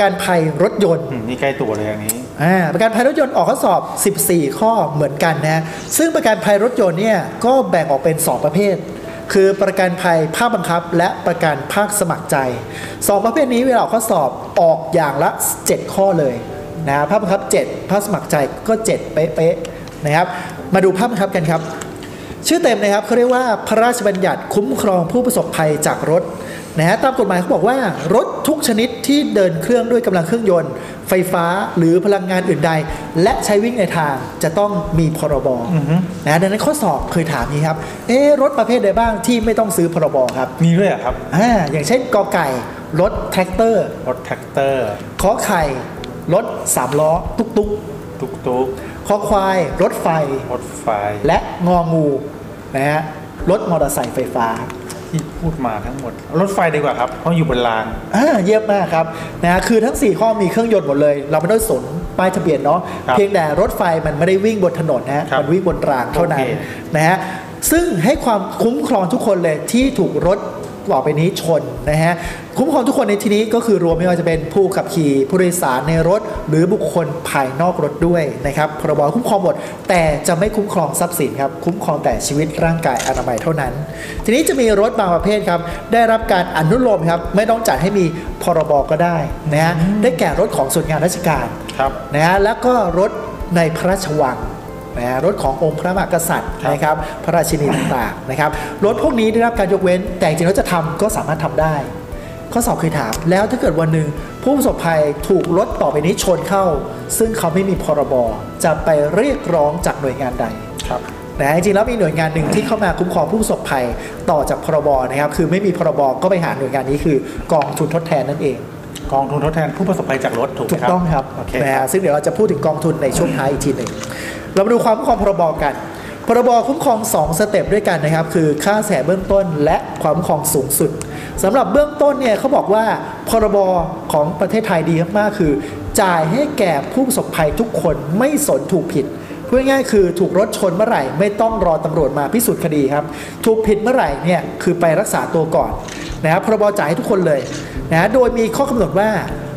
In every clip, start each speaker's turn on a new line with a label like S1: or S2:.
S1: กันภัยรถยนต์
S2: อืมนี่ใกล้ตัวเลยอย่างนี้
S1: อ่าประกันภัยรถยนต์ออกข้อสอบ 14 ข้อเหมือนกันนะซึ่งประกันภัยรถยนต์เนี่ยก็แบ่งออกเป็น 2 ประเภท คือประกันภัยภาคบังคับ และประกันภาคสมัครใจ 2 ประเภทนี้เวลาออกข้อสอบออกอย่างละ 7 ข้อเลยนะภาคบังคับ 7 ภาคสมัครใจก็ 7 เป๊ะๆนะครับ มาดูภาคบังคับกันครับ ชื่อเต็มนะครับเขาเรียกว่าพระราชบัญญัติคุ้มครองผู้ประสบภัยจากรถ นะฮะตามกฎหมายเขาบอกว่า รถทุกชนิดที่เดินเครื่องด้วยกำลังเครื่องยนต์ ไฟฟ้าหรือพลังงานอื่นใด และใช้วิ่งในทางจะต้องมีพรบนะฮะดังนั้นข้อสอบเคยถามนี้ครับเอ๊ะรถประเภทใดบ้างที่ไม่ต้องซื้อพรบครับ
S2: มีด้วยเหรอครับ
S1: อ่าอย่างเช่นกอไก่รถแทรกเตอร์
S2: รถแทรกเตอร์
S1: ขอไข่รถสามล้อตุกตุก
S2: ตุกตุก
S1: คอควายรถไฟ
S2: รถไฟ
S1: และงองูนะฮะรถมอเตอร์ไซค์ไฟฟ้า
S2: ที่พูดมาทั้งหมด รถไฟดีกว่าครับ เพราะอยู่บนราง
S1: อ่าเยี่ยมมากครับนะฮะคือทั้ง 4 ข้อมีเครื่องยนต์หมดเลย เราไม่ต้องสนป้ายทะเบียนเนาะ
S2: ครับ
S1: เพียงแต่รถไฟมันไม่ได้วิ่งบนถนนนะฮะ
S2: ครับ
S1: มันวิ่งบนรางเท่านั้น
S2: โอเค
S1: นะฮะซึ่งให้ความคุ้มครองทุกคนเลยที่ถูกรถ ต่อไปนี้ชนนะฮะคุ้มครองทุกคนในที่นี้ก็คือรวมไม่ว่าจะเป็นผู้ขับขี่ผู้โดยสารในรถ หรือบุคคลภายนอกรถด้วยนะครับพรบคุ้มครองหมด แต่จะไม่คุ้มครองทรัพย์สินครับคุ้มครองแต่ชีวิตร่างกายอนามัยเท่านั้น ทีนี้จะมีรถบางประเภทครับได้รับการอนุโลมครับไม่ต้องจัดให้มีพรบก็ได้นะฮะได้แก่รถของส่วนงานราชการ
S2: ครับ
S1: นะฮะแล้วก็รถในพระราชวัง นะฮะรถขององค์พระมหากษัตริย์
S2: ครับ
S1: นะครับพระราชินีต่างๆนะครับรถพวกนี้ได้รับการยกเว้น แต่จริงๆแล้วจะทำก็สามารถทำได้ ข้อสอบเคยถาม แล้วถ้าเกิดวันหนึ่งผู้ประสบภัยถูกรถต่อไปนี้ชนเข้า ซึ่งเขาไม่มีพรบจะไปเรียกร้องจากหน่วยงานใด
S2: ครับ
S1: นะจริงๆแล้วมีหน่วยงานหนึ่งที่เข้ามาคุ้มครองผู้ประสบภัยต่อจากพรบนะครับคือไม่มีพรบก็ไปหาหน่วยงานนี้คือกองทุนทดแทนนั่นเอง
S2: กองทุนทดแทนผู้ประสบภัยจากรถถูกไหม
S1: ถูก
S2: ครับ
S1: ต้องครับ
S2: โอเค
S1: นะ
S2: ครั
S1: ฮะ
S2: บ
S1: ซึ่งเดี๋ยวเราจะพูดถึงกองทุนในช่วงท้ายอีกทีหนึ่ง เรามาดูความคุ้มครองพรบกัน พรบคุ้มครอง 2 สเต็ปด้วยกันนะครับ คือค่าเสียเบื้องต้นและความคุ้มครองสูงสุดสำหรับเบื้องต้นเนี่ยเขาบอกว่าพรบของประเทศไทยดีมากๆคือ จ่ายให้แก่ผู้ประสบภัยทุกคนไม่สนถูกผิดพูดง่ายคือถูกรถชนเมื่อไหร่ ไม่ต้องรอตำรวจมาพิสูจน์คดีครับ ถูกผิดเมื่อไหร่เนี่ยคือไปรักษาตัวก่อนนะครับพรบจ่ายให้ทุกคนเลยนะโดยมีข้อกำหนดว่า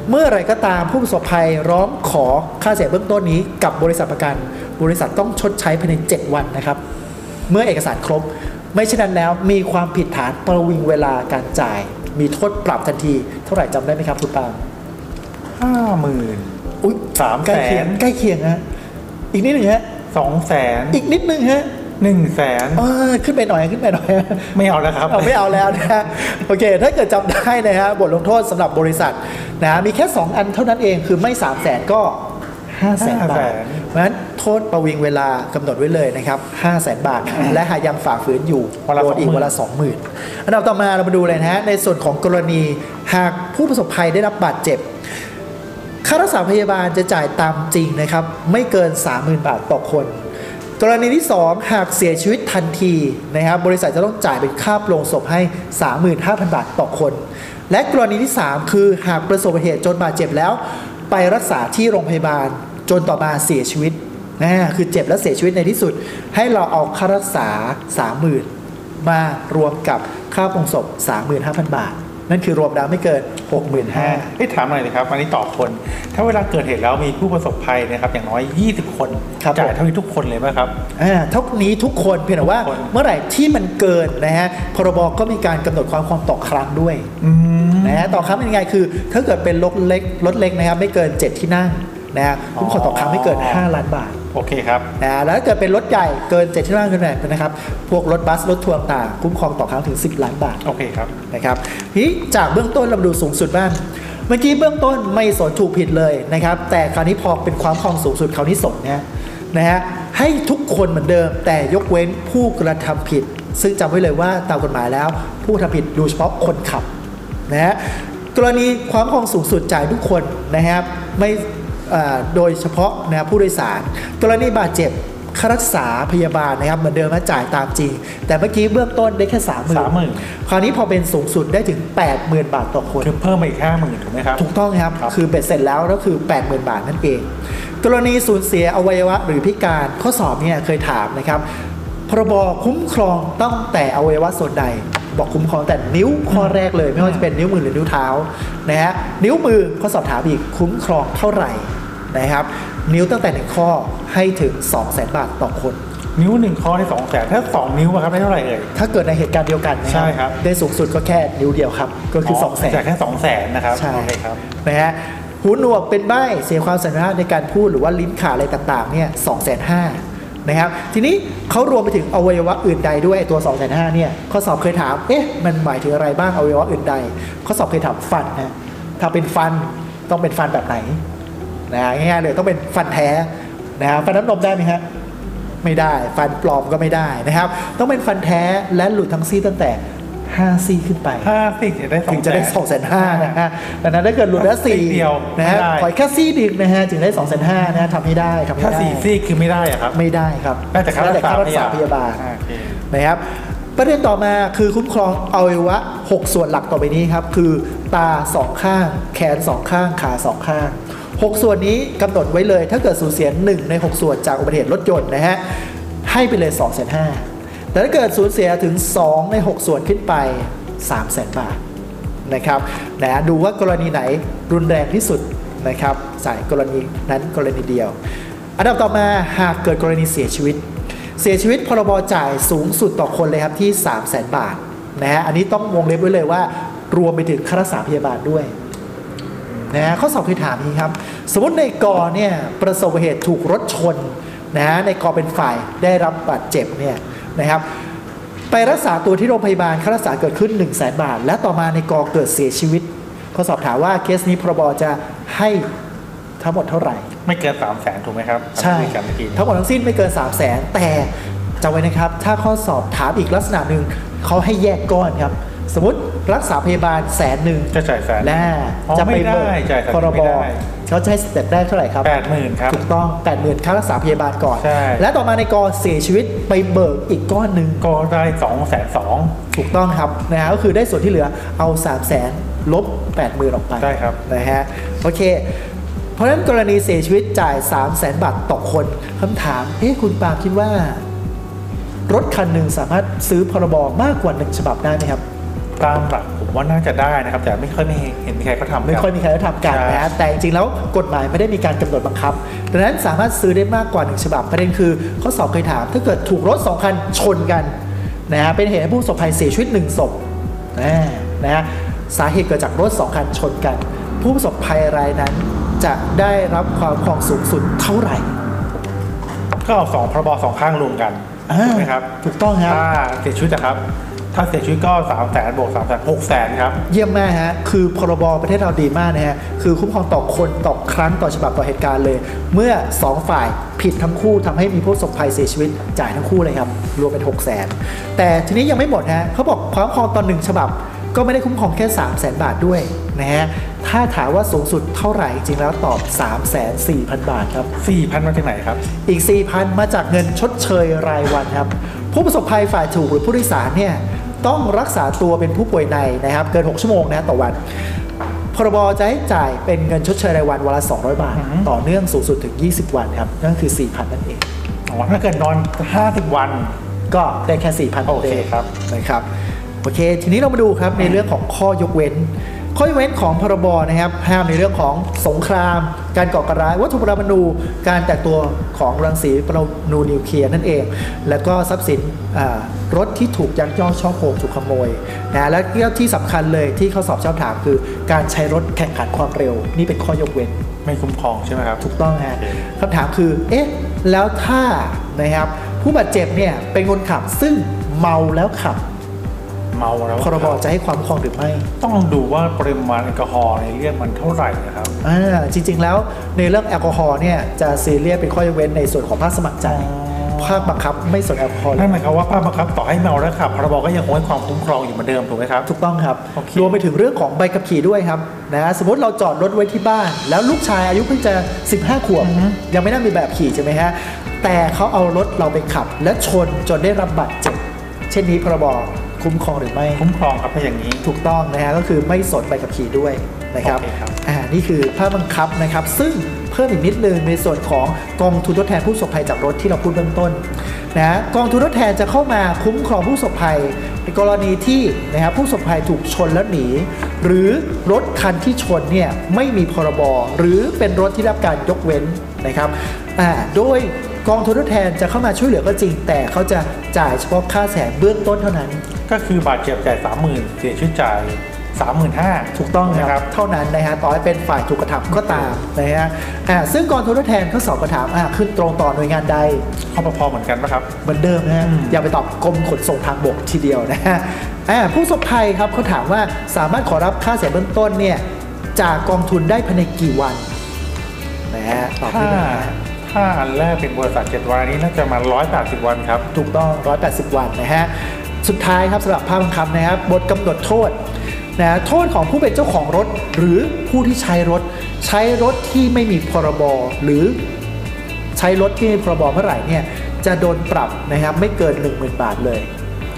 S1: เมื่อไรก็ตามผู้ประสบภัยร้องขอค่าเสียเบื้องต้นนี้กับบริษัทประกัน บริษัทต้องชดใช้ภายใน 7 วันนะครับ เมื่อเอกสารครบ ไม่เช่นนั้นแล้วมีความผิดฐานประวิงเวลาการจ่าย มีโทษปรับทันที เท่าไหร่จำได้ไหมครับคุณปาล์ม
S2: ห้าหมื่น
S1: อุ้ย
S2: สาม
S1: ใกล้
S2: แส
S1: เคียง
S2: น
S1: ใกล้เคียงฮะอีกนิดหนึ่งฮะ
S2: สองแสน
S1: อีกนิดหนึ่งฮะ
S2: หนึ่งแสน
S1: เออขึ้นไปหน่อยขึ้นไปหน่อย
S2: ไม่เอาแล้วครับ
S1: เอาไม่เอาแล้วนะฮะโอเค ถ้าเกิดจำได้นะฮะบทลงโทษสำหรับบริษัทนะมีแค่ 2 อันเท่านั้นเองคือไม่ 3 0 0แสนก็ 5 0 0แสนบาท
S2: 500,000
S1: เพราะฉะนั้นโท ษประวิงเวลากำหนดไว้เลยนะครับ5 0 0แสนบาท และหากยังฝ่าฝืนอยู่
S2: วันละ
S1: โดนอีก
S2: 20,000
S1: วันละ20,000อันดับต่อมาเรามาดูเลยนะฮะในส่วนของกรณีหากผู้ประสบภัยได้รับบาดเจ็บ ค่ารักษาพยาบาลจะจ่ายตามจริงนะครับ ไม่เกิน 30,000 บาทต่อคนกรณีที่ 2 หากเสียชีวิตทันทีนะครับบริษัทจะต้องจ่ายเป็นค่าโปรงศพให้ 35,000 บาทต่อคน และกรณีที่ 3 คือหากประสบอุบัติเหตุจนบาดเจ็บแล้ว ไปรักษาที่โรงพยาบาลจนต่อมาเสียชีวิต นะคือเจ็บและเสียชีวิตในที่สุด ให้เราเอาค่ารักษา 30,000 มารวมกับค่าโปรงศพ 35,000 บาท นั่นคือรวมแล้วไม่เกิน 65,000
S2: เอ้ยถามหน่อยนะครับ อันนี้ต่อคน ถ้าเวลาเกิดเหตุแล้วมีผู้ประสบภัยนะครับอย่างน้อย 20 คน
S1: ครับ
S2: จ่ายเท่านี้ทุกคนเลยไหมครับ
S1: อ่าเท่านี้ทุกคนเพียงแต่ว่า
S2: ทุกคน
S1: เมื่อไหร่ที่มันเกินนะฮะพรบก็มีการกำหนดความความต่อครั้งด้วย
S2: อืม
S1: นะฮะต่อครั้งเป็นยังไงคือ ถ้าเกิดเป็นรถเล็กรถเล็กนะครับไม่เกิน 7 ที่นั่งนะฮะคุ้มครองต่อครั้งไม่เกิน 5 ล้านบาท
S2: โอเคครับ
S1: นะฮะแล้วถ้าเกิดเป็นรถใหญ่เกิน7ที่นั่งขึ้นไปนะครับ พวกรถบัสรถทัวร์ต่างๆคุ้มครองต่อครั้งถึง 10 ล้านบาท
S2: โอเคครับ
S1: นะครับทีนี้จากเบื้องต้นเรามาดูสูงสุดบ้างเมื่อกี้เบื้องต้นไม่สนถูกผิดเลยนะครับ แต่คราวนี้พอเป็นความครองสูงสุดคราวนี้สนนะนะฮะให้ทุกคนเหมือนเดิม แต่ยกเว้นผู้กระทำผิด ซึ่งจำไว้เลยว่าตามกฎหมายแล้ว ผู้ทำผิดดูเฉพาะคนขับนะฮะกรณีความครองสูงสุดจ่ายทุกคนนะครับไม่อ่า โดยเฉพาะนะครับผู้โดยสาร กรณีบาดเจ็บค่ารักษาพยาบาลนะครับเหมือนเดิมนะจ่ายตามจริง แต่เมื่อกี้เบื้องต้นได้แค่สามหมื่น
S2: 30,000
S1: คราวนี้พอเป็นสูงสุดได้ถึง 80,000 บาทต่อคน
S2: คือเพิ่มมาอีกห้าหมื่นถูกไหมครับ
S1: ถูกต้องครับ
S2: ครับ
S1: คือเบ็ดเสร็จแล้วก็คือ 80,000 บาทนั่นเอง กรณีสูญเสียอวัยวะหรือพิการข้อสอบเนี่ยเคยถามนะครับพรบคุ้มครองตั้งแต่อวัยวะส่วนใด บอกคุ้มครองแต่นิ้วข้อแรกเลย ไม่ว่าจะเป็นนิ้วมือหรือนิ้วเท้านะฮะนิ้วมือข้อสอบถามอีกคุ้มครองเท่าไหร่ นะครับ นิ้วตั้งแต่หนึ่งข้อให้ถึง 2 0 0 0 0 0บาทต่อคน
S2: นิ้วหนึ่งข้อได้สองแสนถ้าสองนิ้วอะครับได้เท่าไหร่เอ่ย
S1: ถ้าเกิดในเหตุการณ์เดียวกันนะ
S2: ใช่ครับ
S1: ได้สูงสุดก็แค่นิ้วเดียวครับ ก็คือ 2 0 0 0 0
S2: จ่ายแค่สองแสนนะครับ
S1: ใช่
S2: โอเคครับ
S1: นะฮะหูหนวกเป็นใบ้เสียความสามารถในการพูดหรือว่าลิ้นขาดอะไรต่างๆเนี่ยสองแสนห้านะครับทีนี้เขารวมไปถึงอวัยวะอื่นใดด้วยไอ้ตัว2องแสนห้าเนี่ยข้อสอบเคยถามเอ๊ะมันหมายถึงอะไรบ้างอวัยวะอื่นใดข้อสอบเคยถามฟันนะถ้าเป็นฟันต้องเป็นฟันแบบไหน นะง่ายๆเลยต้องเป็นฟันแท้นะครับฟันน้ำนมได้ไหมฮะไม่ได้ฟันปลอมก็ไม่ได้นะครับ ต้องเป็นฟันแท้และหลุดทั้งซี่ตั้งแต่5ซี่ขึ้นไป
S2: ห้าสิจะได้สอง
S1: ถึงจะได้สองแสนห้านะฮะดังนั้นถ้าเกิดหลุดแล้วสี่
S2: ซี่เดียว
S1: นะฮะ
S2: ไม่ได้
S1: ขอแค่ซี่ดิงนะฮะถึงได้สองแสนห้านะฮะทำให้ได้ทำให้
S2: ถ้า
S1: ได้
S2: สี่ซี่คือไม่ได้อะครับ
S1: ไม่ได้ครับ
S2: ได้แต่ค่ารักษา
S1: รักษาพยาบาล
S2: อ่โอเค
S1: นะครับประเด็นต่อมาคือคุ้มครองอวัยวะ 6 ส่วนหลักต่อไปนี้ครับ คือตาสองข้าง แขนสองข้าง ขาสองข้าง 6 ส่วนนี้กำหนดไว้เลย ถ้าเกิดสูญเสีย 1 ใน 6 ส่วนจากอุบัติเหตุรถยนต์นะฮะ ให้ไปเลย2 5 0 0 0แต่ถ้าเกิดสูญเสียถึง 2 ใน 6 ส่วนขึ้นไป3 0 0 0 0 0บาทนะครับนะดูว่ากรณีไหนรุนแรงที่สุดนะครับใส่กรณีนั้นกรณีเดียว อันดับต่อมาหากเกิดกรณีเสียชีวิต เสียชีวิตพรบจ่ายสูงสุดต่อคนเลยครับที่ 3 0 0แสนบาทนะฮะอันนี้ต้องวงเล็บไว้เลยว่า รวมไปถึงค่ารักษาพยาบาลด้วย นะฮะข้อสอบเคยถามนี้ครับ สมมติในกอเนี่ยประสบอุบัติเหตุถูกรถชนนะฮะในกอเป็นฝ่ายได้รับบาดเจ็บเนี่ยนะครับไปรักษาตัวที่โรงพยาบาลค่ารักษาเกิดขึ้น 1 0 0 0 0แบาท และต่อมาในกอเกิดเสียชีวิตเขาสอบถามว่าเคสนี้พรบจะให้ทั้งหมดเท่าไหร่
S2: ไม่เกินสามแสนถูกไหมครับ
S1: ใช่
S2: คุยกันเมื่อกี้
S1: ทั้งหมดทั้งสิ้นไม่เกิน3 0 0แสนแต่จำไว้นะครับ ถ้าข้อสอบถามอีกลักษณะหนึ่งเขาให้แยกก้อนครับ สมมติ รักษาพยาบาลแสนหนึ่ง
S2: จะจ่ายแสน
S1: และ
S2: อ๋อ
S1: จะไป
S2: ไม่ได้
S1: เบิก
S2: จ่ายแสน
S1: พร
S2: ไม่
S1: บ
S2: ได้
S1: เขาจะให้สเต็ปได้เท่าไหร่ครับ
S2: แปดหมื่นครับ
S1: ถูกต้อง8 0,000ค่ารักษาพยาบาลก่อน
S2: ใช่
S1: และต่อมาในกอเสียชีวิตไปเบิกอีกก้อนหนึ่ง
S2: ก็ได้สองแสนสอง
S1: ถูกต้องครับนะฮะก็คือได้ส่วนที่เหลือเอา3 0 0แสนลบ8 0,000ออกไป
S2: ได้ครับ
S1: นะฮะโอเคเพราะฉะนั้นกรณีเสียชีวิตจ่าย 3 0 0แสนบาทต่อคนคำถามเอ๊ะคุณปาล์มคิดว่า รถคันหนึ่งสามารถซื้อพรบมากกว่าหนึ่งฉบับได้ไหมครับ
S2: ตามหลักผมว่าน่าจะได้นะครับ แต่ไม่ค่อยไม่เห็นมีใครเขาทำ
S1: ไม่ค่อย
S2: รับ
S1: มีใครได้ทำกันนะฮะแต่จริงๆแล้วกฎหมายไม่ได้มีการกำหนดบังคับ ดังนั้นสามารถซื้อได้มากกว่าหนึ่งฉบับประเด็นคือข้อสอบเคยถาม ถ้าเกิดถูกรถสองคันชนกันนะฮะเป็นเหตุให้ผู้ประสบภัยเสียชีวิตหนึ่งศพนะนะฮะสาเหตุเกิดจากรถสองคันชนกัน ผู้ประสบภัยรายนั้นจะได้รับความครองสูงสุดเท่าไหร่
S2: ก็เอาสองพรบสองข้างรวมกัน
S1: อ่า
S2: ถูกไหมครับ
S1: ถูกต้องครับ
S2: ถ้าเสียชีวิตนะครับ ถ้าเสียชีวิตก็สามแสนบวกสามแสนหกแสนครับ
S1: เยี่ยมมากฮะ คือพรบประเทศเราดีมากนะฮะ คือคุ้มครองต่อคนต่อครั้งต่อฉบับต่อเหตุการณ์เลย เมื่อ 2 ฝ่ายผิดทั้งคู่ทำให้มีผู้ประสบภัยเสียชีวิตจ่ายทั้งคู่เลยครับ รวมเป็น 6 0 0 0 0นแต่ทีนี้ยังไม่หมดฮะเขาบอกความคุ้มครองตอนหนึ่งฉบับ ก็ไม่ได้คุ้มครองแค่ 3 0 0 0 0 0บาทด้วยนะฮะถ้าถามว่าสูงสุดเท่าไหร่จริงๆแล้วตอบ 3 4 0 0 0 0บาทครับ
S2: สี่พันมาจากไหนครับ
S1: อีก 4,000 มาจากเงินชดเชยรายวันครับ ผู้ประสบภัยฝ่ายถูกหรือผู้โดยสารเนี่ยต้องรักษาตัวเป็นผู้ป่วยในนะครับ เกิน 6 ชั่วโมงนะต่อวันพรบจะให้จ่ายเป็นเงินชดเชยรายวันวันละ 200 บาท
S2: อือฮึ
S1: ต่อเนื่องสูงสุดถึง 20 วันครับนั่นคือ 4,000 นั่นเอง
S2: อ๋อถ้าเกิดนอนห้าสิบวัน
S1: ก็ได้แค่ 4,000
S2: โอเคครับ
S1: นะครับโอเค ทีนี้เรามาดูครับในเรื่องของข้อยกเว้น ข้อยกเว้นของพรบนะครับห้ามในเรื่องของสงคราม การก่อการร้ายวัตถุปรมาณูการแตกตัวของรังสีปรมาณูนิวเคลียร์นั่นเอง แล้วก็ทรัพย์สินอ่ารถที่ถูกยักยอกช่อโกงถูกขโมยนะและที่สำคัญเลยที่เขาสอบชอบถามคือ การใช้รถแข่งขันความเร็ว นี่เป็นข้อยกเว้น
S2: ไม่คุ้มครองใช่ไหมครับ
S1: ถูกต้องฮะ
S2: โอเค
S1: คำถามคือเอ๊ะแล้วถ้านะครับผู้บาดเจ็บเนี่ยเป็นคนขับซึ่งเมาแล้วขับ
S2: เมาแล้ว
S1: พรบจะให้ความคุ้มครองหรือไม่
S2: ต้องดูว่าปริมาณแอลกอฮอล์ในเลือดมันเท่าไหร่นะครับ
S1: อ่าจริง ๆ แล้วในเรื่องแอลกอฮอล์เนี่ยจะซีเรียสเป็นข้อยกเว้นในส่วนของภาคสมัครใจภาคบังคับไม่สนแอลกอฮอล์เล
S2: นั่
S1: ย
S2: นหมายความว่าภาพบังคับต่อให้เมาแล้วขับพรบก็ยังคงให้ความคุ้มครองอยู่เหมือนเดิมถูกไหมครับ
S1: ถูกต้องครับ
S2: โอเค
S1: รวมไปถึงเรื่องของใบขับขี่ด้วยครับนะสมมติเราจอดรถไว้ที่บ้าน แล้วลูกชายอายุเพิ่งจะ 15 ขวบ ยังไม่น่ามีแบบขี่ใช่ไหมฮะ แต่เขาเอารถเราไปขับ และชนจนได้รับบาดเจ็บเช่นนี้พรบ คุ้มครองหรือไม่
S2: คุ้มครองครับถ้าอย่างนี้
S1: ถูกต้องนะฮะก็คือไม่สนใบขับขี่ด้วยนะครับ
S2: โอเคครับ
S1: อ่านี่คือภาพบังคับนะครับ ซึ่งเพิ่มอีกนิดนึงในส่วนของกองทุนทดแทนผู้ประสบภัยจากรถที่เราพูดเบื้องต้นนะกองทุนทดแทนจะเข้ามาคุ้มครองผู้ประสบภัย ในกรณีที่นะครับผู้ประสบภัยถูกชนแล้วหนี หรือรถคันที่ชนเนี่ยไม่มีพรบ หรือเป็นรถที่ได้รับการยกเว้นนะครับอ่าโดย กองทุนทดแทนจะเข้ามาช่วยเหลือก็จริง แต่เขาจะจ่ายเฉพาะค่าเสียหายเบื้องต้นเท่านั้น
S2: ก็คือบาดเจ็บจ่ายสามหมื่นเสียชีวิตจ่ายสามหมื่นห้า
S1: ถูกต้อง
S2: นะ
S1: นะ
S2: ค
S1: ค
S2: รั
S1: รับบเท่านั้นนะฮะ ต่อให้เป็นฝ่ายถูกกระทำก็ตามนะฮะอ่าซึ่งกองทุนทดแทนเขาสอบกระถามอ่าขึ้นตรงต่อหน่วยงานใด
S2: ข้อพอเหมือนกันปะครับ
S1: เหมือนเดิมนะฮะ
S2: อืม
S1: อย่าไปตอบกรมขนส่งทางบกทีเดียวนะฮะอ่าผู้ประสบภัยครับเขาถามว่าสามารถขอรับค่าเสียเบื้องต้นเนี่ยจากกองทุนได้ภายในกี่วันนะฮะตอบ
S2: ถ้า
S1: ที่หนึ่งนะฮะ
S2: ถ้าอันแรกเป็นบริษัทเจ็ดวันนี้น่าจะมาร้อยแปดสิบวันครับ
S1: ถูกต้อง 180 วันนะฮะ สุดท้ายครับสำหรับภาพบังคับนะครับบทกำหนดโทษนะโทษของผู้เป็นเจ้าของรถ หรือผู้ที่ใช้รถ ใช้รถที่ไม่มีพรบหรือใช้รถที่มีพรบเมื่อไหร่เนี่ยจะโดนปรับนะครับไม่เกิน 10,000 บาทเลย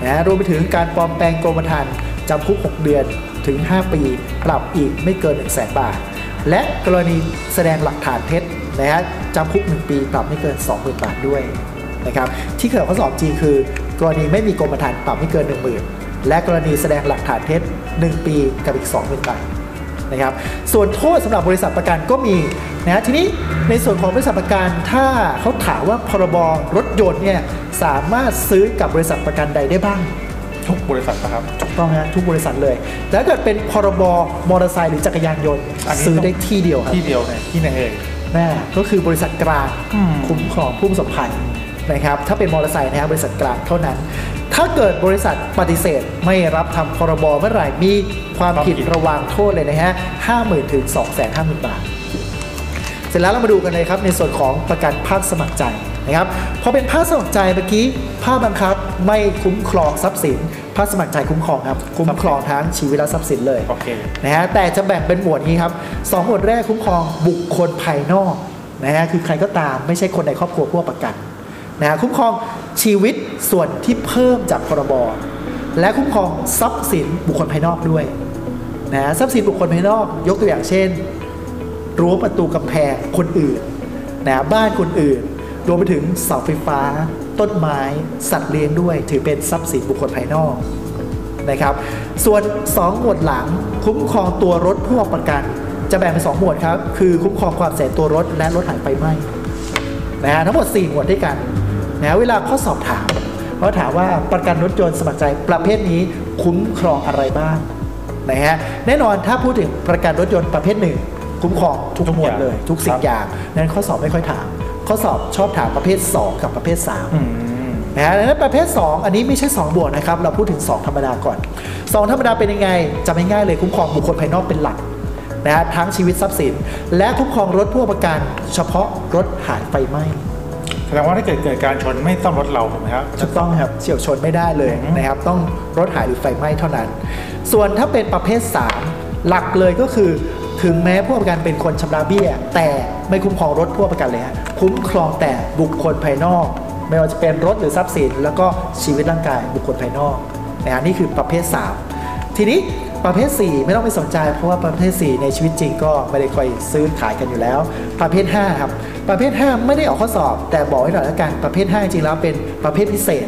S1: นะรวมไปถึงการปลอมแปลงกรมธรรม์จำคุก 6 เดือนถึง 5 ปี ปรับอีกไม่เกิน 1 0 0 0 0แบาท และกรณีแสดงหลักฐานเท็จนะฮะจำคุก 1 ปีปรับไม่เกิน 20,000 บาทด้วยนะครับที่เคยข้อสอบจริงคือกรณีไม่มีกรมธรรม์ปรับไม่เกิน 1 0,000 และกรณีแสดงหลักฐานเท็จ 1 ปีกับอีก 20,000 บาทนะครับส่วนโทษสำหรับบริษัทประกันก็มีนะฮะทีนี้ในส่วนของบริษัทประกันถ้าเขาถามว่าพรบรถยนต์เนี่ยสามารถซื้อกับบริษัทประกันใดได้บ้าง
S2: ทุกบริษัทนะครับ
S1: ถูกต้องนะทุกบริษัทเลยแต่ถ้าเกิดเป็นพรบมอเตอร์ไซค์หรือจักรยานยนต์
S2: อันนี้
S1: ซื้อได้ที่เดียวครับ
S2: ที่เดียวเนี่ยที่ไหนเอ่ย
S1: แน่ก็คือบริษัทกลาง
S2: อืม
S1: คุ้มครองผู้ประสบภัยนะครับถ้าเป็นมอเตอร์ไซค์นะครับบริษัทกลางเท่านั้น ถ้าเกิดบริษัทปฏิเสธไม่รับทำพรบเมื่อไหร่มีความผิดระวางโทษเลยนะฮะห้าหมื่นถึงสองแสนห้าหมื่นบาท เสร็จแล้วเรามาดูกันเลยครับในส่วนของประกันภาคสมัครใจ นะครับพอเป็นภาคสมัครใจเมื่อกี้ภาคบังคับไม่คุ้มครองทรัพย์สินภาคสมัครใจคุ้มครองครับคุ้มครองทั้งชีวิตและทรัพย์สินเลย
S2: โอเค
S1: นะฮะแต่จะแบ่งเป็นหมวดนี้ครับสองหมวดแรกคุ้มครองบุคคลภายนอกนะฮะคือใครก็ตามไม่ใช่คนในครอบครัวผู้ประกันนะฮะคุ้มครองชีวิตส่วนที่เพิ่มจากพรบและคุ้มครองทรัพย์สินบุคคลภายนอกด้วยนะฮะทรัพย์สินบุคคลภายนอก ยกตัวอย่างเช่นรั้วประตูกำแพงคนอื่นนะบ้านคนอื่น รวมไปถึงเสาไฟฟ้า ต้นไม้ สัตว์เลี้ยงด้วย ถือเป็นทรัพย์สินบุคคลภายนอกนะครับ ส่วน 2 หมวดหลังคุ้มครองตัวรถผู้เอาประกัน จะแบ่งเป็น2หมวดครับ คือคุ้มครองความเสียตัวรถและรถหายไฟไหม้นะฮะทั้งหมด 4 หมวดด้วยกันนะเวลาข้อสอบถามเขาถามว่าประกันรถยนต์สมัครใจประเภทนี้คุ้มครองอะไรบ้างนะฮะแน่นอนถ้าพูดถึงประกันรถยนต์ประเภทหนึ่งคุ้มครองทุกหมวดเลย ทุกสิ่งอย่างนั้นข้อสอบไม่ค่อยถาม ข้อสอบชอบถามประเภท 2 กับประเภท3
S2: อืม
S1: นะฮะดังนั้นประเภท 2 อันนี้ไม่ใช่ 2 บวกนะครับ เราพูดถึง 2 ธรรมดาก่อน 2 ธรรมดาเป็นยังไงจำง่ายๆเลยคุ้มครองบุคคลภายนอกเป็นหลักนะฮะทั้งชีวิตทรัพย์สิน และคุ้มครองรถผู้ประกันเฉพาะรถหายไฟไหม้
S2: แสดงว่าถ้าเกิดเกิดการชนไม่ต้องรถเราถูกไหมครับ
S1: ถูกต้องครับเฉียวชนไม่ได้เลย
S2: อืม
S1: นะครับ ต้องรถหายหรือไฟไหม้เท่านั้น ส่วนถ้าเป็นประเภท 3 หลักเลยก็คือ ถึงแม้ผู้ประกันเป็นคนชำระเบี้ย แต่ไม่คุ้มครองรถผู้ประกันเลยฮะคุ้มครองแต่บุคคลภายนอก ไม่ว่าจะเป็นรถหรือทรัพย์สิน แล้วก็ชีวิตร่างกายบุคคลภายนอกนะฮะนี่คือประเภท 3 ทีนี้ประเภท 4 ไม่ต้องไปสนใจ เพราะว่าประเภท 4 ในชีวิตจริงก็ไม่ได้ค่อยซื้อขายกันอยู่แล้ว ประเภท 5 ครับ ประเภท 5 ไม่ได้ออกข้อสอบ แต่บอกไว้หน่อยแล้วกันประเภท 5 จริงๆแล้วเป็นประเภทพิเศษ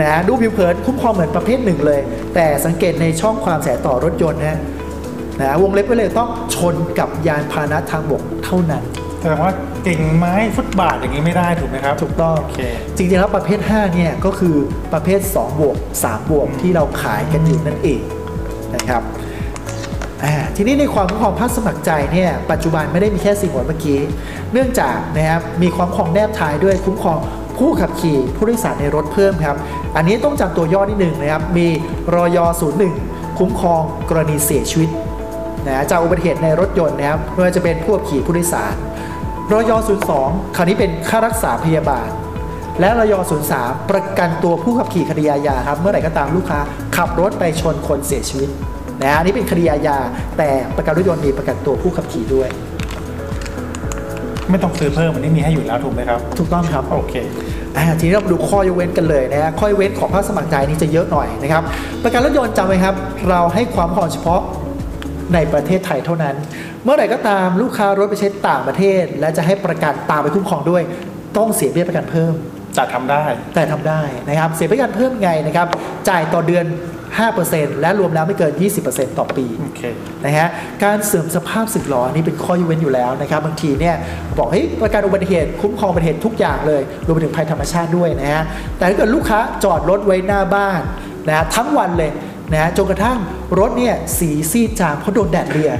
S1: นะดูผิวเผินคุ้มครองเหมือนประเภทหนึ่งเลย แต่สังเกตในช่องความแสต่อรถยนต์นะ นะฮะวงเล็บไว้เลยต้องชนกับยานพาหนะทางบกเท่านั้น
S2: แสดงว่ากิ่งไม้ฟุตบาทอย่างนี้ไม่ได้ถูกไหมครับ
S1: ถูกต้อง
S2: โอเค
S1: จริงๆแล้วประเภท 5 เนี่ยก็คือประเภท 2 บวก 3 บวกที่เราขายกันอยู่นั่นเองนะครับอ่าทีนี้ในความคุ้มครองภาคสมัครใจเนี่ยปัจจุบันไม่ได้มีแค่สิ่งหมวดเมื่อกี้ เนื่องจากนะครับมีความคุ้มครองแนบท้ายด้วยคุ้มครองผู้ขับขี่ผู้โดยสารในรถเพิ่มครับ อันนี้ต้องจำตัวย่อนิดหนึ่งนะครับ มีรอย01 คุ้มครองกรณีเสียชีวิต นะจากอุบัติเหตุในรถยนต์นะครับไม่ว่าจะเป็นผู้ขับขี่ผู้โดยสารรอย02คราวนี้เป็นค่ารักษาพยาบาล และรอย03ประกันตัวผู้ขับขี่คดีอาญาครับ เมื่อไหร่ก็ตามลูกค้า ขับรถไปชนคนเสียชีวิตนะฮะอันนี้เป็นคดีอาญาแต่ประกันรถยนต์มีประกันตัวผู้ขับขี่ด้วย
S2: ไม่ต้องซื้อเพิ่มอันนี้มีให้อยู่แล้วถูกไหมครับ
S1: ถูกต้องครับ
S2: โอเค
S1: อ่าทีนี้เรามาดูข้อยกเว้นกันเลยนะฮะข้อยกเว้นของภาคสมัครใจนี้จะเยอะหน่อยนะครับประกันรถยนต์จำไว้ครับ เราให้ความคุ้มครองเฉพาะ ในประเทศไทยเท่านั้น เมื่อไหร่ก็ตามลูกค้ารถไปใช้ต่างประเทศ และจะให้ประกันตามไปคุ้มครองด้วย ต้องเสียเบี้ยประกันเพิ่ม
S2: จะทำได้
S1: แต่ทำได้นะครับ เสียประกันเพิ่มไงนะครับ จ่ายต่อเดือน 5%และรวมแล้วไม่เกิน 20%ต่อปี
S2: โอเค
S1: นะฮะการเสื่อมสภาพสึกหรอนี่เป็นข้อยกเว้นอยู่แล้วนะครับ บางทีเนี่ยบอกเฮ้ยประกันอุบัติเหตุคุ้มครองอุบัติเหตุทุกอย่างเลยรวมไปถึงภัยธรรมชาติด้วยนะฮะแต่ถ้าเกิดลูกค้าจอดรถไว้หน้าบ้านนะฮะทั้งวันเลย นะฮะจนกระทั่งรถเนี่ยสีซีดจางเพราะโดนแดดเลีย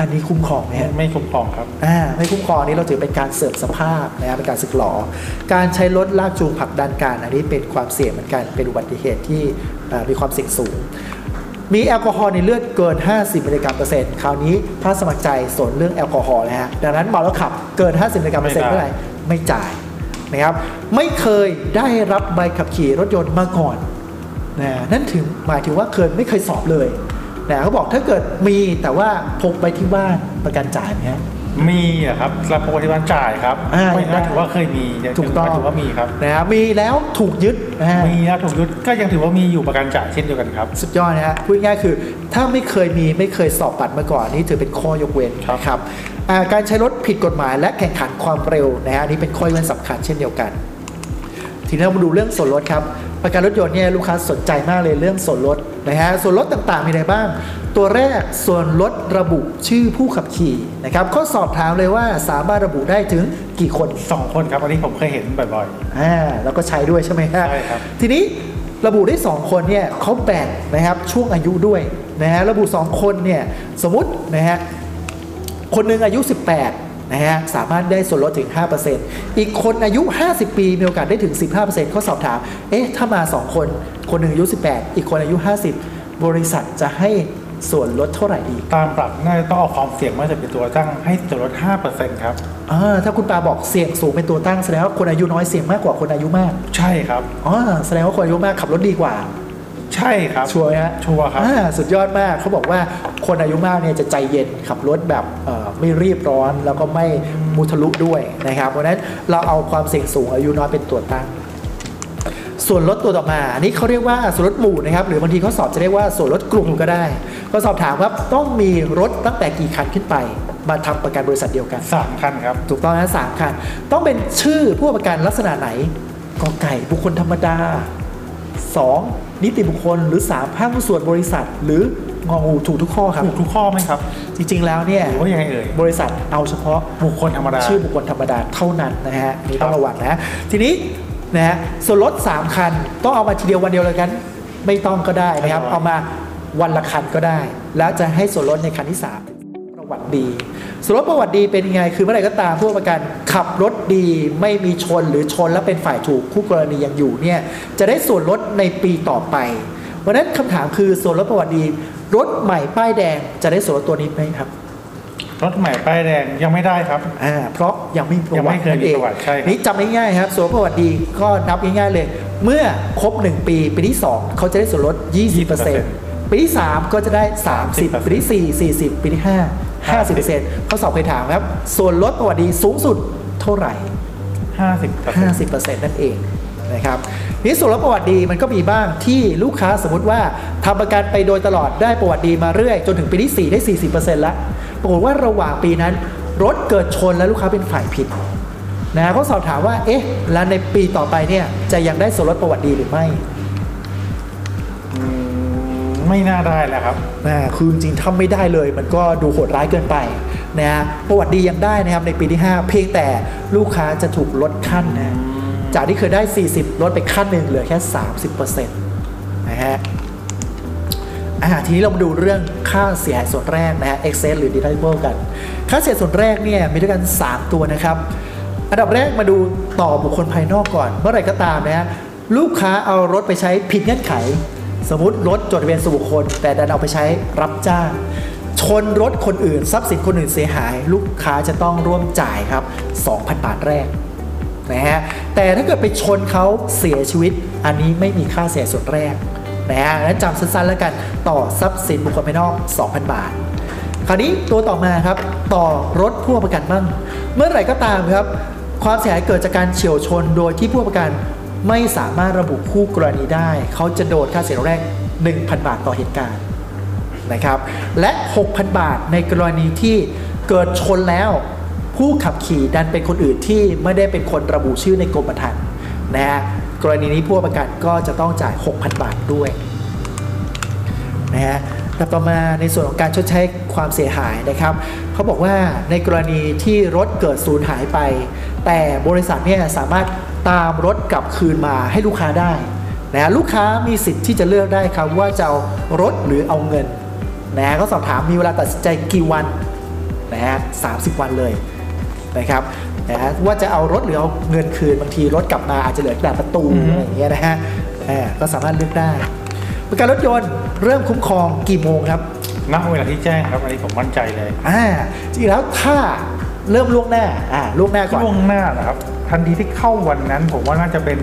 S1: อันนี้คุ้มครองไหมฮะ
S2: ไม่คุ้มครองครับ
S1: อ่าไม่คุ้มครองอันนี้เราถือเป็นการเสื่อมสภาพนะครับเป็นการสึกหรอการใช้รถลากจูงผลักดันการอันนี้เป็นความเสี่ยงเหมือนกันเป็นอุบัติเหตุที่อ่ามีความเสี่ยงสูง มีแอลกอฮอล์ในเลือดเกิน 50มิลลิกรัมเปอร์เซ็นต์คราวนี้ถ้าสมัครใจสนเรื่องแอลกอฮอล์นะฮะดังนั้นเมาแล้วขับเกิน 50มิลลิกรัมเปอร์เซ็นต์
S2: ไม่
S1: เมื่อ
S2: ได้
S1: ไหร่ไม่จ่ายนะครับไม่เคยได้รับใบขับขี่รถยนต์มาก่อน นะนั่นถึงหมายถึงว่าเคยไม่เคยสอบเลยนะเขาบอกถ้าเกิดมีแต่ว่าพกไปที่บ้านประกันจ่ายไหมฮะ
S2: มีอะครับรับปกติวันจ่ายครับ
S1: อ่า
S2: ไม่
S1: ได้
S2: น่าถือว่าเคยมียัง
S1: ถูกต้อง
S2: ถือว่ามีครับ
S1: นะครับมีแล้วถูกยึดนะฮะ
S2: มีนะถูกยุดก็ยังถือว่ามีอยู่ประกันจ่ายเช่นเดียวกันครับ
S1: สุดยอดนะฮะพูดง่ายๆคือ ถ้าไม่เคยมีไม่เคยสอบบัตรมาก่อนนี่ถือเป็นข้อยกเว้น
S2: ครับ
S1: นะครับอ่าการใช้รถผิดกฎหมาย และแข่งขันความเร็วนะฮะอันนี่เป็นข้อยกเว้นสำคัญเช่นเดียวกัน ทีนี้เรามาดูเรื่องส่วนลดครับ ประกันรถยนต์เนี่ยลูกค้าสนใจมากเลยเรื่องส่วนลดนะฮะส่วนลดต่างๆมีอะไรบ้าง ตัวแรกส่วนลดระบุชื่อผู้ขับขี่นะครับข้อสอบถามเลยว่าสามารถระบุได้ถึงกี่คน
S2: สองคนครับอันนี้ผมเคยเห็นบ่อย
S1: อ่าแล้วก็ใช้ด้วยใช่ไหมฮะ
S2: ใช่ครับ
S1: ทีนี้ระบุได้ 2 คนเนี่ยเขาแบ่งนะครับช่วงอายุด้วยนะฮะระบุ 2 คนเนี่ยสมมตินะฮะคนหนึ่งอายุ 18 นะฮะสามารถได้ส่วนลดถึง 5%อีกคนอายุ 50 ปีมีโอกาสได้ถึง 15%เขาสอบถาม เอ๊ะ ถ้ามา 2 คน คนหนึ่งอายุ 18 อีกคนอายุ 50 บริษัทจะให้ส่วนลดเท่าไหร่ดี
S2: ๆตามปรับน่าจะต้องเอาความเสี่ยงมาจะเป็นตัวตั้งให้ส่วนลด 5%ครับ
S1: อ่าถ้าคุณปาบอกเสี่ยงสูงเป็นตัวตั้งแสดงว่าคนอายุน้อยเสี่ยงมากกว่าคนอายุมาก
S2: ใช่ครับ
S1: อ๋อแสดงว่าคนอายุมากขับรถดีกว่า
S2: ใช่ครับ
S1: ชัวร์ไหมฮะ
S2: ชัวร์ครับ
S1: อ่าสุดยอดมากเขาบอกว่าคนอายุมากเนี่ยจะใจเย็นขับรถแบบเอ่อ ไม่รีบร้อนแล้วก็ไม่มุทะลุด้วยนะครับ เพราะฉะนั้นเราเอาความเสี่ยงสูงอายุน้อยเป็นตัวตั้ง ส่วนลดตัวต่อมาอันนี้เขาเรียกว่าส่วนลดหมู่นะครับ หรือบางทีเขาสอบจะเรียกว่าส่วนลดกลุ่มก็ได้ ก็สอบถามครับต้องมีรถตั้งแต่กี่คันขึ้นไปมาทำประกันบริษัทเดียวกัน
S2: สามคันครับ
S1: ถูกต้องนะสามคัน ต้องเป็นชื่อผู้ประกันลักษณะไหนกอไก่บุคคลธรรมดา 2. นิติบุคคลหรือ 3 ภาคหุ้นส่วนบริษัทหรือ งองูถูกทุกข้อครับ
S2: ถูกทุกข้อไหมครับ
S1: จริง ๆ แล้วเนี่ย
S2: หรือว่ายังไงเอ่ย
S1: บริษัทเอาเฉพาะ
S2: บุคคลธรรมดา
S1: ชื่อบุคคลธรรมดาเท่านั้นนะฮะอันนี่
S2: ครั
S1: ต้อบงระวังนะ ทีนี้นะฮะส่วนลด3คันต้องเอามาทีเดียววันเดียวเลยกัน ไม่ต้องก็ได้นะครับ เอามาวันละคันก็ได้ แล้วจะให้ส่วนลดในคันที่ 3 ประวัติดีส่วนลดประวัติดีเป็นยังไง คือเมื่อไหร่ก็ตามผู้ประกันขับรถดีไม่มีชนหรือชนแล้วเป็นฝ่ายถูกคู่กรณียังอยู่เนี่ยจะได้ส่วนลดในปีต่อไปวันนั้นคำถามคือส่วนลดประวัติดี รถใหม่ป้ายแดงจะได้ส่วนลดตัวนี้ไหมครับ
S2: รถใหม่ป้ายแดงยังไม่ได้ครับ
S1: อ่าเพราะยังไม่มีประ
S2: ยัง
S1: วั
S2: ไม่
S1: ติ
S2: เคย
S1: นั่น
S2: มี
S1: เอง
S2: ประวัติใช่ครับ
S1: นี่จำง่ายๆครับส่วนประวัติดีก็นับง่ายๆเลย เมื่อครบ 1 ปี ปีที่ 2 เขาจะได้ส่วนลด 20%ปีที่ 3 ก็จะได้ 30 ปีที่ 4 40 ปีที่ 5 50%เขาสอบเคยถามครับ ส่วนลดประวัติดีสูงสุดเท่าไหร่
S2: ห้าสิบ
S1: 50%นั่นเอง นะครับนี่ส่วนลดประวัติดีมันก็มีบ้างที่ลูกค้าสมมติว่าทำประกันไปโดยตลอดได้ประวัติดีมาเรื่อย จนถึงปีที่ 4 ได้ 40%แล้วปรากฏว่าระหว่างปีนั้น รถเกิดชนแล้วลูกค้าเป็นฝ่ายผิดนะเขาสอบถามว่าเอ๊ะแล้วในปีต่อไปเนี่ยจะยังได้ส่วนลดประวัติดีหรือไม่
S2: อืมไม่น่าได้แล้วครับ
S1: นะคือจริงๆถ้าไม่ได้เลย มันก็ดูโหดร้ายเกินไปนะฮะประวัติดียังได้นะครับในปีที่ 5 เพียงแต่ลูกค้าจะถูกลดขั้นนะ จากที่เคยได้ 40 ลดไปขั้นหนึ่งเหลือแค่ 30%นะฮะทีนี้เรามาดูเรื่องค่าเสียหายส่วนแรกนะฮะ excess หรือ deductible กัน ค่าเสียหายส่วนแรกเนี่ยมีด้วยกัน 3 ตัวนะครับ อันดับแรกมาดูต่อบุคคลภายนอกก่อน เมื่อไหร่ก็ตามนะฮะลูกค้าเอารถไปใช้ผิดเงื่อนไข สมมติรถจดทะเบียนส่วนบุคคล แต่ดันเอาไปใช้รับจ้างชนรถคนอื่นทรัพย์สินคนอื่นเสียหาย ลูกค้าจะต้องร่วมจ่ายครับ 2,000 บาทแรก นะฮะแต่ถ้าเกิดไปชนเขาเสียชีวิต อันนี้ไม่มีค่าเสียส่วนแรกนะฮะงั้นจำสั้นๆแล้วกันต่อทรัพย์สินบุคคลภายนอก 2,000 บาท คราวนี้ตัวต่อมาครับ ต่อรถผู้ประกันบ้าง เมื่อไหร่ก็ตามครับ ความเสียหายเกิดจากการเฉียวชนโดยที่ผู้ประกันไม่สามารถระบุคู่กรณีได้ เขาจะโดนค่าเสียหายแรก 1,000 บาทต่อเหตุการณ์นะครับ และ 6,000 บาทในกรณีที่เกิดชนแล้ว ผู้ขับขี่ดันเป็นคนอื่นที่ไม่ได้เป็นคนระบุชื่อในกรมธรรม์นะฮะกรณีนี้ผู้ประกันก็จะต้องจ่าย 6,000 บาทด้วยนะฮะลำต่อมาในส่วนของการชดใช้ความเสียหายนะครับเขาบอกว่าในกรณีที่รถเกิดสูญหายไป แต่บริษัทเนี่ยสามารถตามรถกลับคืนมาให้ลูกค้าได้นะฮะลูกค้ามีสิทธิ์ที่จะเลือกได้ครับว่าจะเอารถหรือเอาเงินนะฮะเขาสอบถามมีเวลาตัดสินใจกี่วันนะฮะสามสิบวันเลย นะครับนะฮะว่าจะเอารถหรือเอาเงินคืนบางทีรถกลับมาอาจจะเหลือแต่ประตู
S2: อือฮึ
S1: อะไรอย่างเงี้ยนะฮะเออก็สามารถเลือกได้ประกันรถยนต์เริ่มคุ้มครองกี่โมงครับ
S2: ณเวลาที่แจ้งครับอันนี้ผมมั่นใจเลย
S1: อ่าจริงๆแล้วถ้าเริ่มล่วงหน้าอ่าล่วงหน้าก่อน
S2: ล่วงหน้านะครับทันทีที่เข้าวันนั้นผมว่าน่าจะเป็น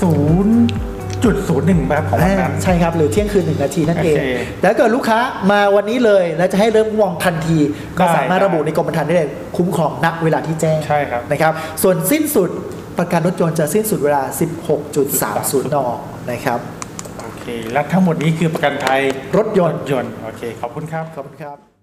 S2: ศูนย์ จุดศูนย์หนึ่งแบบของวันนั้น
S1: อ่าใช่ครับ หรือเที่ยงคืนหนึ่งนาทีนั่นเอง
S2: โอเค
S1: แล้วเกิดลูกค้ามาวันนี้เลย แล้วจะให้เริ่มคุ้มครองทันที ก็
S2: ได้
S1: สามารถ
S2: ได้
S1: ระบุในกรมธรรม์ได้เลยคุ้มครองณเวลาที่แจ้ง
S2: ใช่ครับ
S1: นะครับ ส่วนสิ้นสุดประกันรถยนต์จะสิ้นสุดเวลา 16.30 นนะครับ
S2: โอเคและทั้งหมดนี้คือประกันภัย
S1: รถยนต์
S2: ยนต์โอเคขอบคุณครับ
S1: ขอบคุณครับ